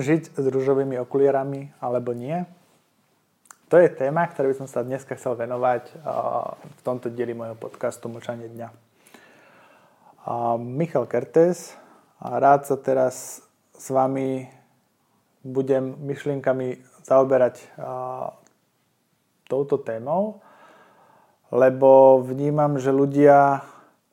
žiť s rúžovými okulierami alebo nie? To je téma, ktoré by som sa dneska chcel venovať v tomto dieli môjho podcastu Mlčanie dňa. Michal Kertes rád sa teraz s vami budem myšlienkami zaoberať touto témou, lebo vnímam, že ľudia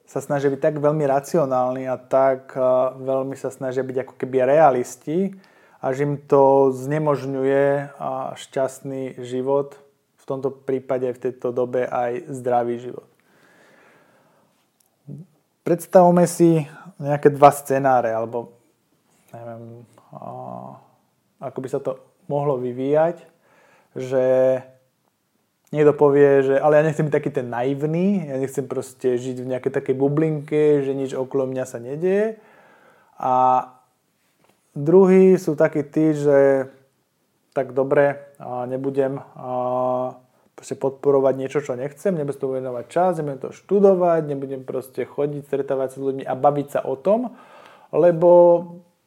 sa snažia byť tak veľmi racionálni a tak veľmi sa snažia byť ako keby realisti, až im to znemožňuje šťastný život, v tomto prípade v tejto dobe aj zdravý život. Predstavme si nejaké dva scenáre, alebo neviem, ako by sa to mohlo vyvíjať, že niekto povie, že ale ja nechcem byť taký ten naivný, ja nechcem proste žiť v nejakej takej bublinke, že nič okolo mňa sa nedieje. A Druhí sú takí tí, že tak dobre, nebudem proste podporovať niečo, čo nechcem, nebudem to venovať čas, nebudem to študovať, nebudem proste chodiť, stretávať sa s ľuďmi a baviť sa o tom, lebo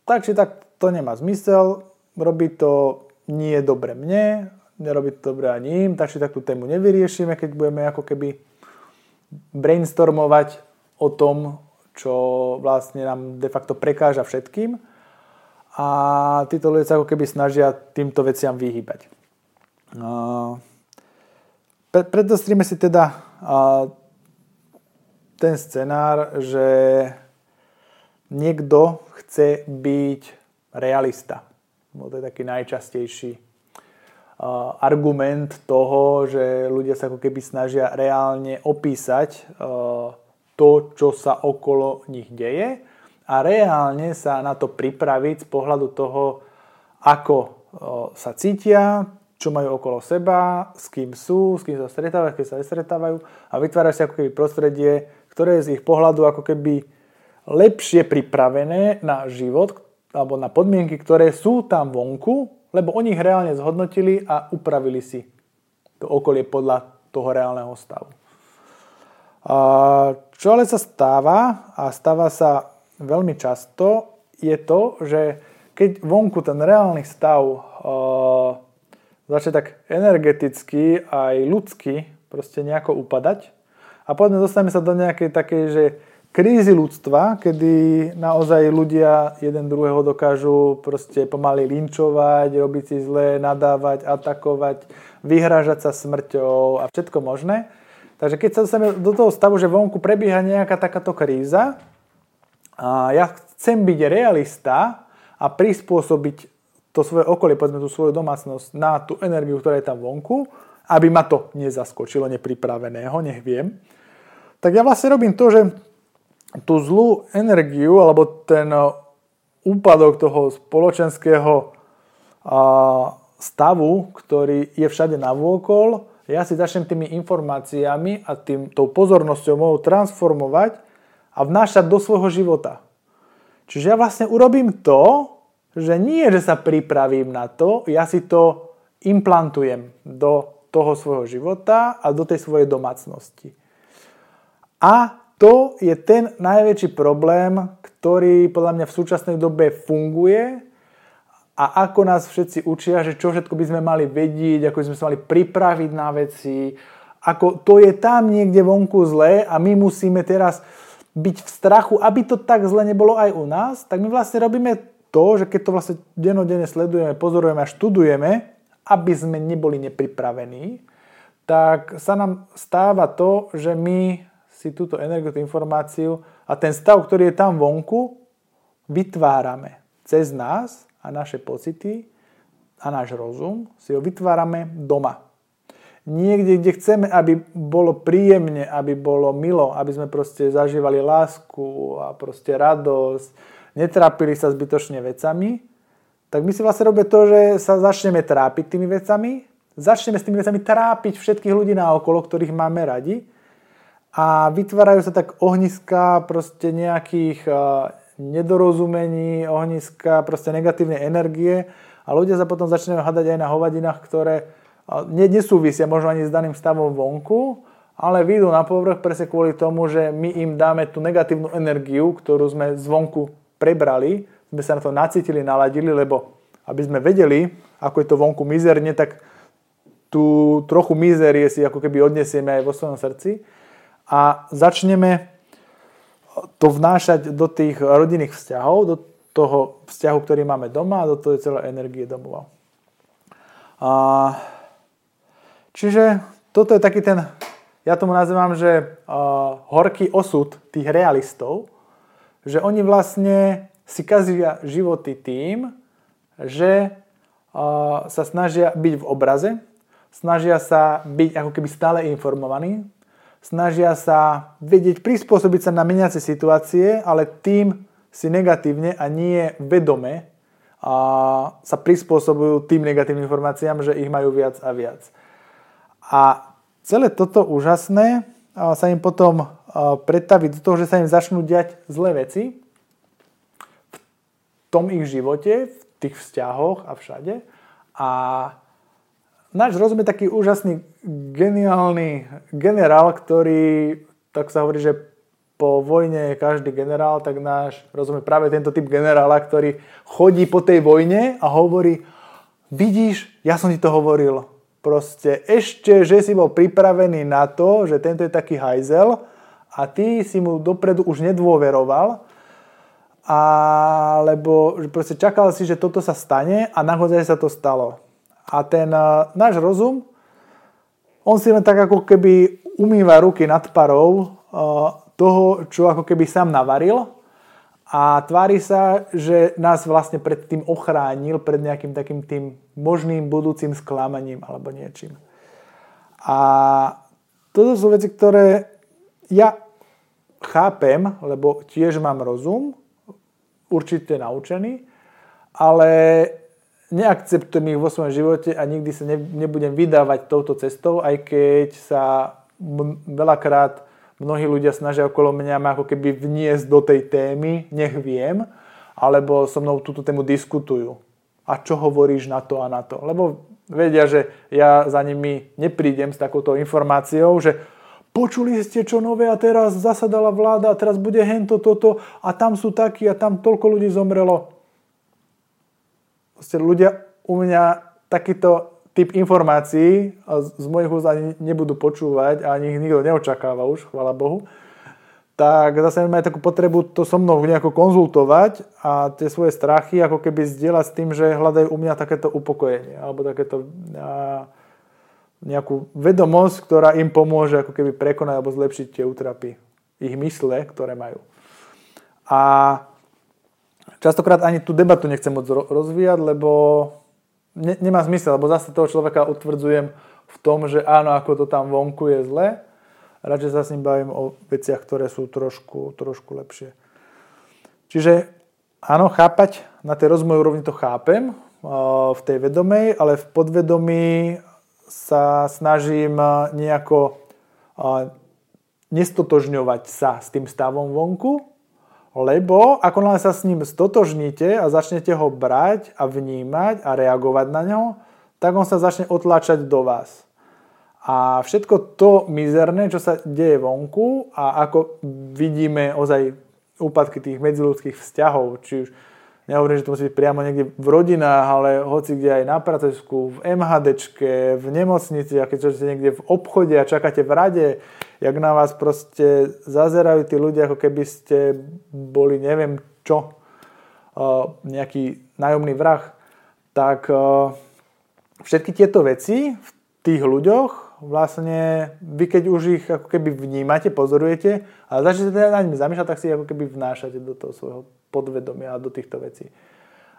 tak či tak to nemá zmysel, robí to nie dobre mne, nerobí to dobre ani im, tak či tak tú tému nevyriešime, keď budeme ako keby brainstormovať o tom, čo vlastne nám de facto prekáža všetkým a títo ľudia sa ako keby snažia týmto veciam vyhýbať. Predostríme si teda ten scenár, že niekto chce byť realista. To je taký najčastejší argument toho, že ľudia sa ako keby snažia reálne opísať to, čo sa okolo nich deje a reálne sa na to pripraviť z pohľadu toho, ako sa cítia, čo majú okolo seba, s kým sú, s kým sa stretávajú, keď sa nestretávajú a vytvárajú si ako keby prostredie, ktoré je z ich pohľadu ako keby lepšie pripravené na život alebo na podmienky, ktoré sú tam vonku, lebo oni ich reálne zhodnotili a upravili si to okolie podľa toho reálneho stavu. Čo ale sa stáva, a stáva sa veľmi často, je to, že keď vonku ten reálny stav uh, začne tak energeticky aj ľudsky proste nejako upadať a potom dostaneme sa do nejakej takej, že krízy ľudstva, kedy naozaj ľudia jeden druhého dokážu proste pomaly linčovať, robiť si zlé, nadávať, atakovať, vyhrážať sa smrťou a všetko možné. Takže keď sa dostaneme do toho stavu, že vonku prebieha nejaká takáto kríza, a ja chcem byť realista a prispôsobiť to svoje okolie, povedzme tú svoju domácnosť na tú energiu, ktorá je tam vonku, aby ma to nezaskočilo nepripraveného, nech viem. Tak ja vlastne robím to, že tú zlú energiu alebo ten úpadok toho spoločenského stavu, ktorý je všade navôkol, ja si začnem tými informáciami a tým, tou pozornosťou mohou transformovať a vnášať do svojho života. Čiže ja vlastne urobím to, že nie, že sa pripravím na to, ja si to implantujem do toho svojho života a do tej svojej domácnosti. A to je ten najväčší problém, ktorý podľa mňa v súčasnej dobe funguje a ako nás všetci učia, že čo všetko by sme mali vedieť, ako by sme sa mali pripraviť na veci, ako to je tam niekde vonku zlé a my musíme teraz byť v strachu, aby to tak zle nebolo aj u nás, tak my vlastne robíme to, že keď to vlastne denodene sledujeme, pozorujeme a študujeme, aby sme neboli nepripravení, tak sa nám stáva to, že my si túto energiu, tú informáciu a ten stav, ktorý je tam vonku, vytvárame cez nás a naše pocity a náš rozum si ho vytvárame doma niekde, kde chceme, aby bolo príjemne, aby bolo milo, aby sme proste zažívali lásku a proste radosť, netrápili sa zbytočne vecami, tak my si vlastne robíme to, že sa začneme trápiť tými vecami, začneme s tými vecami trápiť všetkých ľudí na okolo, ktorých máme radi a vytvárajú sa tak ohniska proste nejakých nedorozumení, ohniska proste negatívnej energie a ľudia sa potom začnú hadať aj na hovadinách, ktoré nesúvisia možno ani s daným stavom vonku, ale vyjdú na povrch presne kvôli tomu, že my im dáme tú negatívnu energiu, ktorú sme zvonku prebrali, sme sa na to nacítili, naladili, lebo aby sme vedeli, ako je to vonku mizerne, tak tú trochu mizerie si ako keby odnesieme aj vo svojom srdci a začneme to vnášať do tých rodinných vzťahov, do toho vzťahu, ktorý máme doma a do tej celej energie domova. A, čiže toto je taký ten, ja tomu nazývam, že uh, horký osud tých realistov, že oni vlastne si kazia životy tým, že uh, sa snažia byť v obraze, snažia sa byť ako keby stále informovaní, snažia sa vedieť prispôsobiť sa na meniace situácie, ale tým si negatívne a nie vedome a sa prispôsobujú tým negatívnym informáciám, že ich majú viac a viac. A celé toto úžasné sa im potom predstaví do toho, že sa im začnú diať zlé veci v tom ich živote, v tých vzťahoch a všade. A náš rozum je taký úžasný, geniálny generál, ktorý, tak sa hovorí, že po vojne je každý generál, tak náš rozum je práve tento typ generála, ktorý chodí po tej vojne a hovorí, vidíš, ja som ti to hovoril. Proste ešte, že si bol pripravený na to, že tento je taký hajzel a ty si mu dopredu už nedôveroval, alebo proste čakal si, že toto sa stane a naozaj sa to stalo. A ten uh, náš rozum, on si len tak ako keby umýva ruky nad parou uh, toho, čo ako keby sám navaril a tvári sa, že nás vlastne pred tým ochránil, pred nejakým takým tým možným budúcim sklamaním alebo niečím. A toto sú veci, ktoré ja chápem, lebo tiež mám rozum, určite naučený, ale neakceptujem ich vo svojom živote a nikdy sa ne, nebudem vydávať touto cestou, aj keď sa veľakrát mnohí ľudia snažia okolo mňa ma ako keby vniesť do tej témy, nech viem, alebo so mnou túto tému diskutujú. A čo hovoríš na to a na to? Lebo vedia, že ja za nimi neprídem s takouto informáciou, že počuli ste čo nové a teraz zasadala vláda a teraz bude hento toto a tam sú takí a tam toľko ľudí zomrelo. Proste ľudia u mňa takýto typ informácií z mojich úst ani nebudú počúvať a ani ich nikto neočakáva už, chvala Bohu, tak zase majú takú potrebu to so mnou nejako konzultovať a tie svoje strachy ako keby zdieľať s tým, že hľadajú u mňa takéto upokojenie alebo takéto nejakú vedomosť, ktorá im pomôže ako keby prekonať alebo zlepšiť tie útrapy ich mysle, ktoré majú. A častokrát ani tú debatu nechcem moc rozvíjať, lebo ne, nemá zmysel, lebo zase toho človeka utvrdzujem v tom, že áno, ako to tam vonku je zle. Radšej sa s ním bavím o veciach, ktoré sú trošku, trošku lepšie. Čiže áno, chápať, na tej rozmojej úrovni to chápem, v tej vedomej, ale v podvedomí sa snažím nejako nestotožňovať sa s tým stavom vonku, lebo ako len sa s ním stotožníte a začnete ho brať a vnímať a reagovať na ňo, tak on sa začne otlačať do vás. A všetko to mizerné, čo sa deje vonku a ako vidíme ozaj úpadky tých medziludských vzťahov, či už Nehovorím, že to musí byť priamo niekde v rodinách, ale hoci kde aj na pracovisku, v MHDčke, v nemocnici, a keď ste niekde v obchode a čakáte v rade, jak na vás proste zazerajú tí ľudia, ako keby ste boli neviem čo, nejaký nájomný vrah, tak všetky tieto veci v tých ľuďoch vlastne vy keď už ich ako keby vnímate, pozorujete a začnete na nimi zamýšľať, tak si ako keby vnášate do toho svojho podvedomia a do týchto vecí.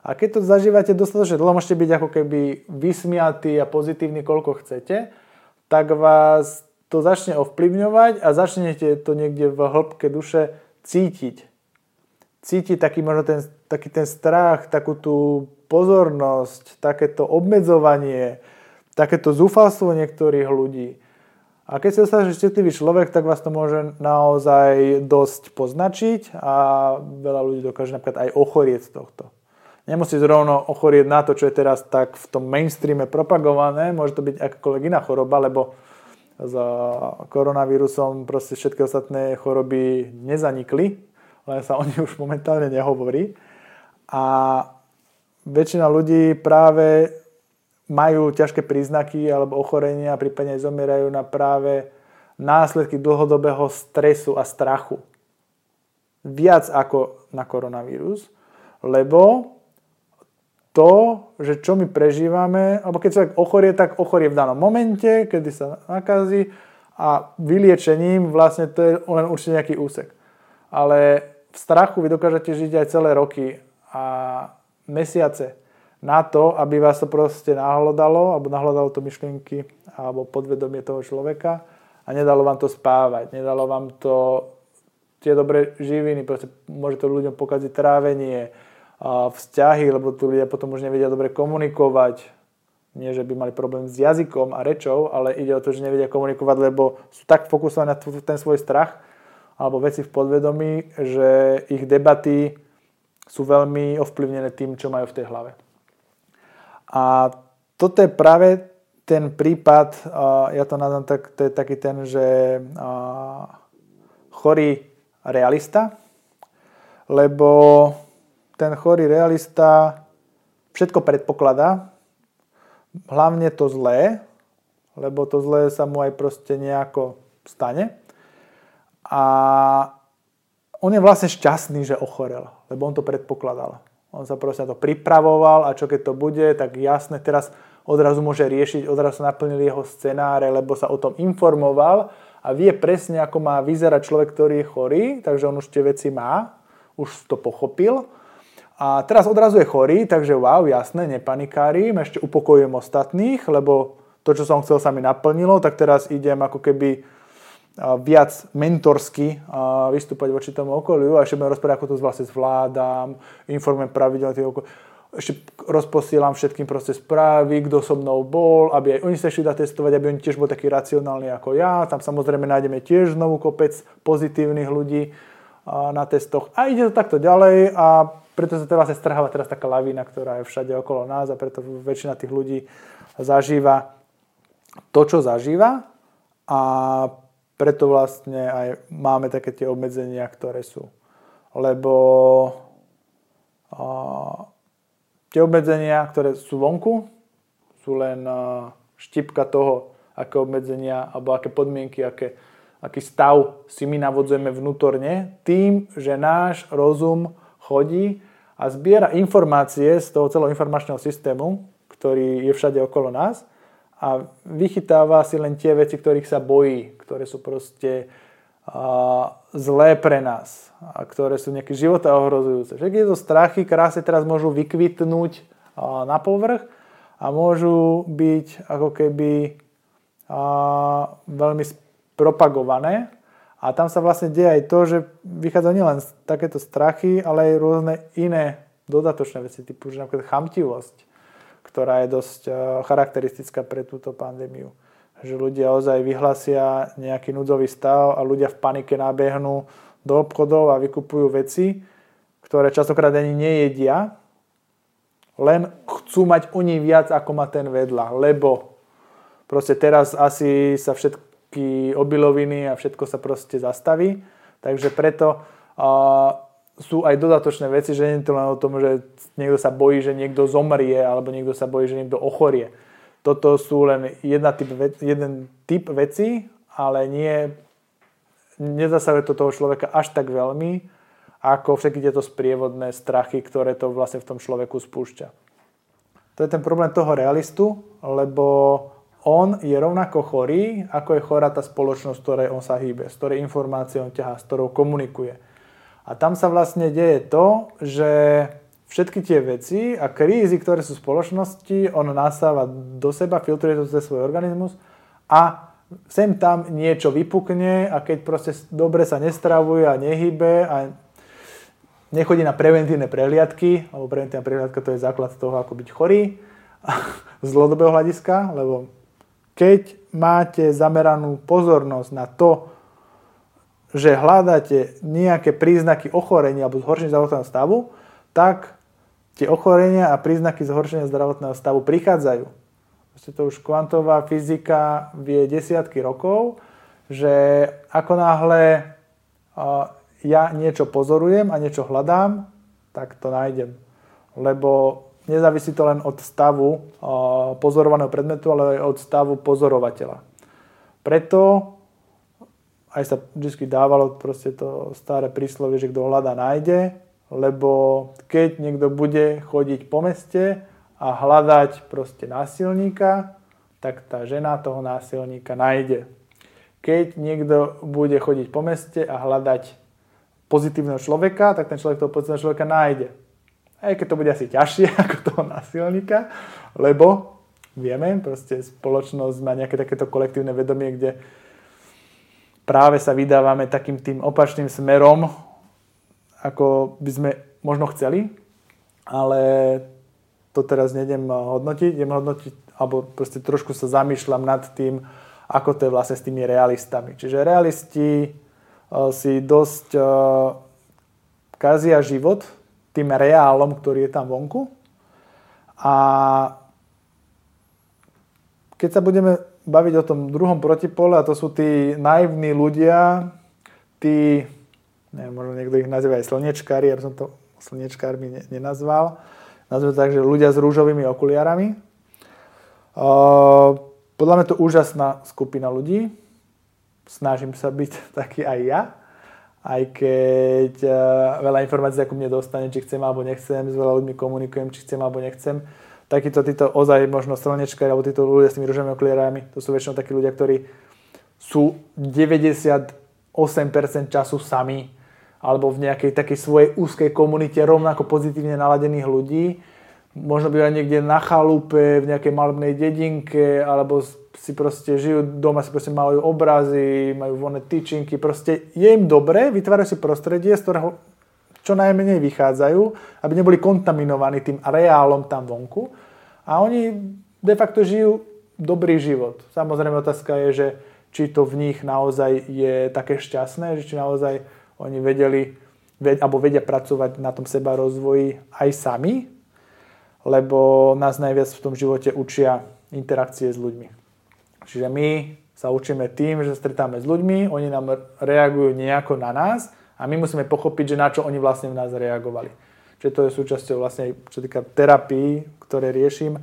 A keď to zažívate dostatočne dlho, môžete byť ako keby vysmiatí a pozitívni, koľko chcete, tak vás to začne ovplyvňovať a začnete to niekde v hĺbke duše cítiť. Cítiť taký možno ten, taký ten strach, takú tú pozornosť, takéto obmedzovanie, takéto zúfalstvo niektorých ľudí. A keď sa dostane citlivý človek, tak vás to môže naozaj dosť poznačiť a veľa ľudí dokáže napríklad aj ochorieť z tohto. Nemusí zrovna ochorieť na to, čo je teraz tak v tom mainstreame propagované, môže to byť akákoľvek iná choroba, lebo za koronavírusom proste všetky ostatné choroby nezanikli, len sa o nich už momentálne nehovorí. A väčšina ľudí práve majú ťažké príznaky alebo ochorenia, prípadne zomierajú na práve následky dlhodobého stresu a strachu. Viac ako na koronavírus, lebo to, že čo my prežívame, alebo keď človek ochorie, tak ochorie v danom momente, kedy sa nakazí a vyliečením vlastne to je len určite nejaký úsek. Ale v strachu vy dokážete žiť aj celé roky a mesiace na to, aby vás to proste nahľadalo, alebo nahľadalo to myšlienky, alebo podvedomie toho človeka a nedalo vám to spávať, nedalo vám to tie dobré živiny, proste môže to ľuďom pokaziť trávenie, vzťahy, lebo tu ľudia potom už nevedia dobre komunikovať. Nie, že by mali problém s jazykom a rečou, ale ide o to, že nevedia komunikovať, lebo sú tak fokusovaní na ten svoj strach alebo veci v podvedomí, že ich debaty sú veľmi ovplyvnené tým, čo majú v tej hlave. A toto je práve ten prípad, ja to nazvem tak, to je taký ten, že chorý realista, lebo ten chorý realista všetko predpokladá, hlavne to zlé, lebo to zlé sa mu aj proste nejako stane. A on je vlastne šťastný, že ochorel, lebo on to predpokladal. On sa proste na to pripravoval a čo keď to bude, tak jasne teraz odrazu môže riešiť, odrazu sa naplnili jeho scenáre, lebo sa o tom informoval a vie presne, ako má vyzerať človek, ktorý je chorý, takže on už tie veci má, už to pochopil. A teraz odrazu je chorý, takže wow, jasné, nepanikárim, ešte upokojujem ostatných, lebo to, čo som chcel, sa mi naplnilo, tak teraz idem ako keby viac mentorsky vystúpať voči tomu okoliu a ešte budem rozprávať, ako to vlastne zvládam, informujem pravidelne tých okoliu. Ešte rozposielam všetkým proste správy, kto so mnou bol, aby aj oni sa išli testovať, aby oni tiež boli takí racionálni ako ja. Tam samozrejme nájdeme tiež znovu kopec pozitívnych ľudí na testoch. A ide to takto ďalej a preto sa to vlastne strháva teraz taká lavína, ktorá je všade okolo nás a preto väčšina tých ľudí zažíva to, čo zažíva a preto vlastne aj máme také tie obmedzenia, ktoré sú. Lebo a, tie obmedzenia, ktoré sú vonku, sú len a, štipka toho, aké obmedzenia alebo aké podmienky, aké, aký stav si my navodzujeme vnútorne tým, že náš rozum chodí a zbiera informácie z toho celého informačného systému, ktorý je všade okolo nás a vychytáva si len tie veci, ktorých sa bojí, ktoré sú proste a, zlé pre nás a ktoré sú nejaké života ohrozujúce. Všetky tieto strachy krásne teraz môžu vykvitnúť a, na povrch a môžu byť ako keby a, veľmi propagované a tam sa vlastne deje aj to, že vychádza nielen takéto strachy, ale aj rôzne iné dodatočné veci, typu že napríklad chamtivosť, ktorá je dosť eh, charakteristická pre túto pandémiu. Že ľudia ozaj vyhlasia nejaký núdzový stav a ľudia v panike nabehnú do obchodov a vykupujú veci, ktoré častokrát ani nejedia, len chcú mať oni viac, ako má ten vedľa, lebo proste teraz asi sa všetky obiloviny a všetko sa proste zastaví. Takže preto uh, sú aj dodatočné veci, že nie je to len o tom, že niekto sa bojí, že niekto zomrie alebo niekto sa bojí, že niekto ochorie. Toto sú len jedna typ, jeden typ veci, ale nie, nezasahuje to toho človeka až tak veľmi, ako všetky tieto sprievodné strachy, ktoré to vlastne v tom človeku spúšťa. To je ten problém toho realistu, lebo on je rovnako chorý, ako je chorá tá spoločnosť, ktorej on sa hýbe, z ktorej informácie on ťahá, s ktorou komunikuje. A tam sa vlastne deje to, že všetky tie veci a krízy, ktoré sú v spoločnosti, on nasáva do seba, filtruje to cez svoj organizmus a sem tam niečo vypukne a keď proste dobre sa nestravuje a nehybe a nechodí na preventívne prehliadky, lebo preventívna prehliadka to je základ toho, ako byť chorý z dlhodobého hľadiska, lebo keď máte zameranú pozornosť na to, že hľadáte nejaké príznaky ochorenia alebo zhoršenia zdravotného stavu, tak tie ochorenia a príznaky zhoršenia zdravotného stavu prichádzajú. Proste to už kvantová fyzika vie desiatky rokov, že ako náhle ja niečo pozorujem a niečo hľadám, tak to nájdem. Lebo nezávisí to len od stavu pozorovaného predmetu, ale aj od stavu pozorovateľa. Preto aj sa vždy dávalo proste to staré príslovie, že kto hľada nájde, lebo keď niekto bude chodiť po meste a hľadať proste násilníka, tak tá žena toho násilníka nájde. Keď niekto bude chodiť po meste a hľadať pozitívneho človeka, tak ten človek toho pozitívneho človeka nájde. Aj keď to bude asi ťažšie ako toho násilníka, lebo vieme, proste spoločnosť má nejaké takéto kolektívne vedomie, kde práve sa vydávame takým tým opačným smerom, ako by sme možno chceli, ale to teraz nejdem hodnotiť, idem hodnotiť, alebo proste trošku sa zamýšľam nad tým, ako to je vlastne s tými realistami. Čiže realisti Eh, si dosť eh, kazia život tým reálom, ktorý je tam vonku. A keď sa budeme baviť o tom druhom protipole, a to sú tí naivní ľudia, tí, neviem, možno niekto ich nazýva aj slnečkári, ja som to slnečkármi nenazval, nazvem to tak, že ľudia s rúžovými okuliarami. Podľa mňa to úžasná skupina ľudí, snažím sa byť taký aj ja, aj keď uh, veľa informácií ako mne dostane, či chcem alebo nechcem, s veľa ľuďmi komunikujem, či chcem alebo nechcem. Takíto títo ozaj možno slnečkári alebo títo ľudia s tými ružovými okuliarami, to sú väčšinou takí ľudia, ktorí sú 98% času sami alebo v nejakej takej svojej úzkej komunite rovnako pozitívne naladených ľudí. Možno bývajú niekde na chalupe, v nejakej malebnej dedinke alebo si proste žijú doma, si proste malujú obrazy, majú voľné tyčinky, proste je im dobre, vytvárajú si prostredie, z ktorého čo najmenej vychádzajú, aby neboli kontaminovaní tým reálom tam vonku. A oni de facto žijú dobrý život. Samozrejme otázka je, že či to v nich naozaj je také šťastné, že či naozaj oni vedeli, ved, alebo vedia pracovať na tom seba rozvoji aj sami, lebo nás najviac v tom živote učia interakcie s ľuďmi. Čiže my sa učíme tým, že stretáme s ľuďmi, oni nám reagujú nejako na nás a my musíme pochopiť, že na čo oni vlastne v nás reagovali. Čiže to je súčasťou vlastne, čo týka terapii, ktoré riešim,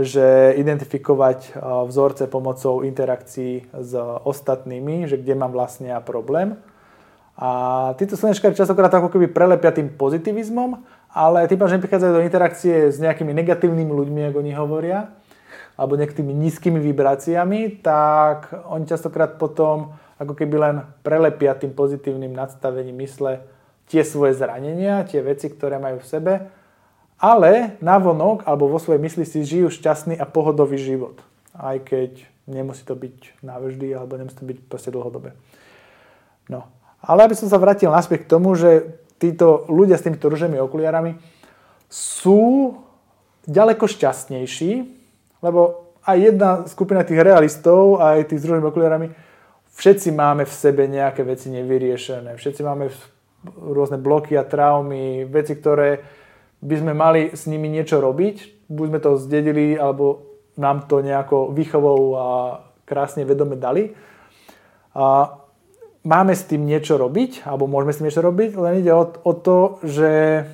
že identifikovať vzorce pomocou interakcií s ostatnými, že kde mám vlastne ja problém. A títo slnečkári častokrát ako keby prelepia tým pozitivizmom, ale tým, že prichádzajú do interakcie s nejakými negatívnymi ľuďmi, ako oni hovoria, alebo nejakými nízkymi vibráciami, tak oni častokrát potom ako keby len prelepia tým pozitívnym nadstavením mysle tie svoje zranenia, tie veci, ktoré majú v sebe, ale navonok alebo vo svojej mysli si žijú šťastný a pohodový život. Aj keď nemusí to byť navždy alebo nemusí to byť proste dlhodobé. No. Ale aby som sa vrátil naspäť k tomu, že títo ľudia s týmito ružemi okuliarami sú ďaleko šťastnejší, lebo aj jedna skupina tých realistov, aj tých s druhými okuliarami, všetci máme v sebe nejaké veci nevyriešené. Všetci máme rôzne bloky a traumy, veci, ktoré by sme mali s nimi niečo robiť. Buď sme to zdedili, alebo nám to nejako výchovou a krásne vedome dali. A máme s tým niečo robiť, alebo môžeme s tým niečo robiť, len ide o, o to, že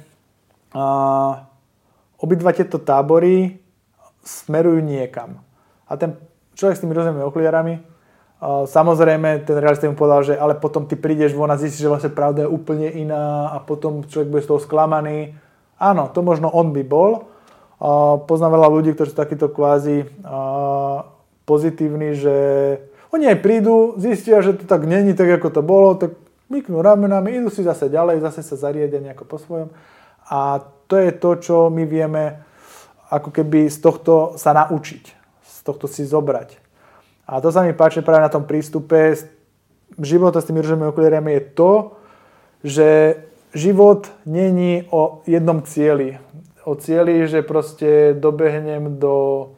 a, obidva tieto tábory smerujú niekam. A ten človek s tými rôznymi okuliarami, samozrejme ten realista mu povedal, že ale potom ty prídeš von a zistíš, že vlastne pravda je úplne iná a potom človek bude z toho sklamaný. Áno, to možno on by bol. Poznám veľa ľudí, ktorí sú takíto kvázi pozitívni, že oni aj prídu, zistia, že to tak není tak, ako to bolo, tak myknú ramenami, idú si zase ďalej, zase sa zariedia nejako po svojom. A to je to, čo my vieme ako keby z tohto sa naučiť, z tohto si zobrať. A to sa mi páči práve na tom prístupe života s tými rúžovými okuliariami je to, že život není o jednom cieli. O cieli, že proste dobehnem do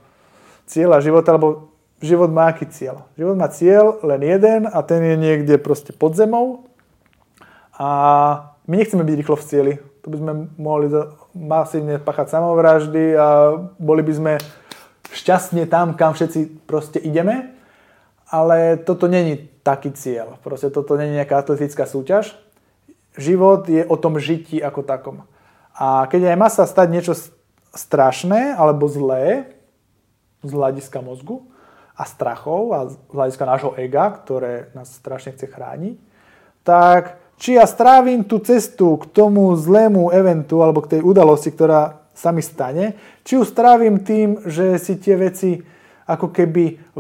cieľa života, lebo život má aký cieľ? Život má cieľ len jeden a ten je niekde proste pod zemou a my nechceme byť rýchlo v cieli. To by sme mohli masívne pachať samovraždy a boli by sme šťastne tam, kam všetci proste ideme. Ale toto není taký cieľ. Proste toto není nejaká atletická súťaž. Život je o tom žití ako takom. A keď aj má sa stať niečo strašné alebo zlé z hľadiska mozgu a strachov a z hľadiska nášho ega, ktoré nás strašne chce chrániť, tak či ja strávim tú cestu k tomu zlému eventu alebo k tej udalosti, ktorá sa mi stane, či ju strávim tým, že si tie veci ako keby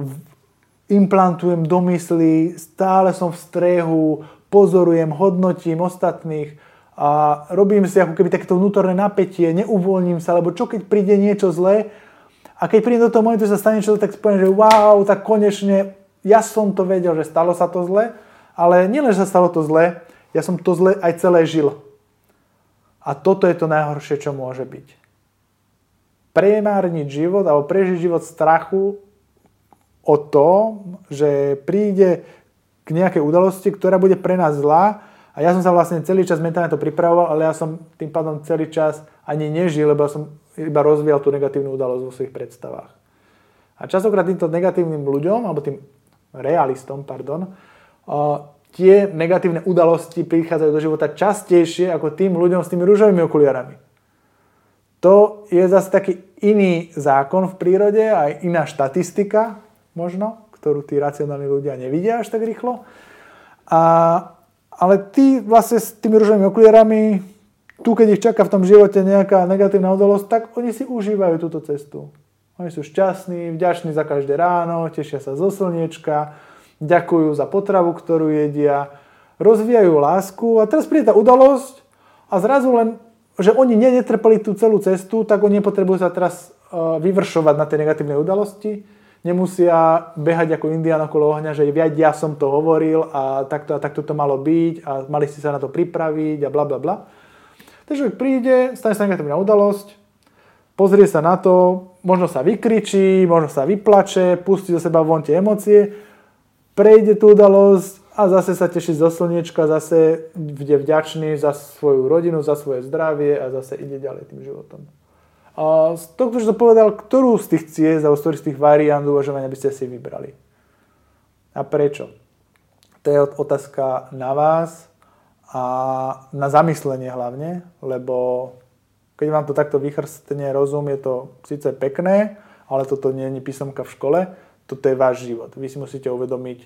implantujem do mysli, stále som v strehu, pozorujem, hodnotím ostatných a robím si ako keby takéto vnútorné napätie, neuvoľním sa, lebo čo keď príde niečo zlé a keď príde do toho momentu, že sa stane čo, tak poviem, že wow, tak konečne ja som to vedel, že stalo sa to zle, ale nielen, že sa stalo to zle, ja som to zle aj celé žil. A toto je to najhoršie, čo môže byť. Premárniť život alebo prežiť život strachu o to, že príde k nejakej udalosti, ktorá bude pre nás zlá a ja som sa vlastne celý čas mentálne to pripravoval, ale ja som tým pádom celý čas ani nežil, lebo som iba rozvíjal tú negatívnu udalosť vo svojich predstavách. A častokrát týmto negatívnym ľuďom, alebo tým realistom, pardon, tie negatívne udalosti prichádzajú do života častejšie ako tým ľuďom s tými rúžovými okuliarami. To je zase taký iný zákon v prírode, aj iná štatistika možno, ktorú tí racionálni ľudia nevidia až tak rýchlo. A, ale tí vlastne s tými rúžovými okuliarami tu, keď ich čaká v tom živote nejaká negatívna udalosť, tak oni si užívajú túto cestu. Oni sú šťastní, vďační za každé ráno, tešia sa zo slniečka, ďakujú za potravu, ktorú jedia, rozvíjajú lásku a teraz príde tá udalosť a zrazu len, že oni netrpeli tú celú cestu, tak oni nepotrebujú sa teraz e, vyvršovať na tej negatívnej udalosti, nemusia behať ako indián okolo ohňa, že ja som to hovoril a takto a takto to malo byť a mali ste sa na to pripraviť a bla bla bla človek príde, stane sa negatívna udalosť, pozrie sa na to, možno sa vykričí, možno sa vyplače, pustí do seba von tie emócie, prejde tú udalosť a zase sa teší zo slniečka, zase bude vďačný za svoju rodinu, za svoje zdravie a zase ide ďalej tým životom. A z toho, kto to povedal, ktorú z tých ciest alebo z tých variant uvažovania by ste si vybrali? A prečo? To je otázka na vás a na zamyslenie hlavne, lebo keď vám to takto vychrstne rozum, je to síce pekné, ale toto nie je písomka v škole, toto je váš život. Vy si musíte uvedomiť,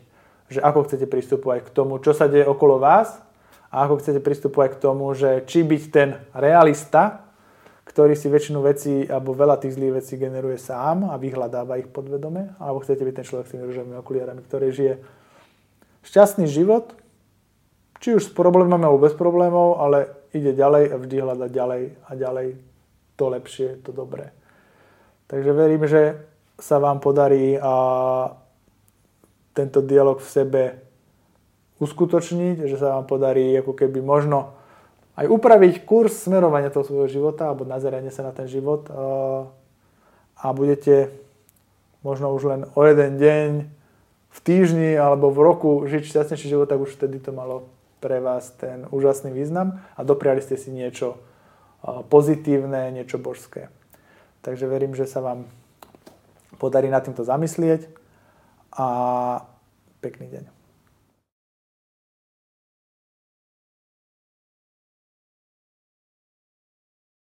že ako chcete pristupovať k tomu, čo sa deje okolo vás a ako chcete pristupovať k tomu, že či byť ten realista, ktorý si väčšinu vecí alebo veľa tých zlých vecí generuje sám a vyhľadáva ich podvedome, alebo chcete byť ten človek s tými rúžovými okuliarami, ktorý žije šťastný život, či už s problémami alebo bez problémov, ale ide ďalej a vždy hľada ďalej a ďalej to lepšie, to dobré. Takže verím, že sa vám podarí a tento dialog v sebe uskutočniť, že sa vám podarí ako keby možno aj upraviť kurz smerovania toho svojho života alebo nazeranie sa na ten život a budete možno už len o jeden deň v týždni alebo v roku žiť šťastnejší život, tak už vtedy to malo pre vás ten úžasný význam a dopriali ste si niečo pozitívne, niečo božské. Takže verím, že sa vám podarí nad týmto zamyslieť a pekný deň.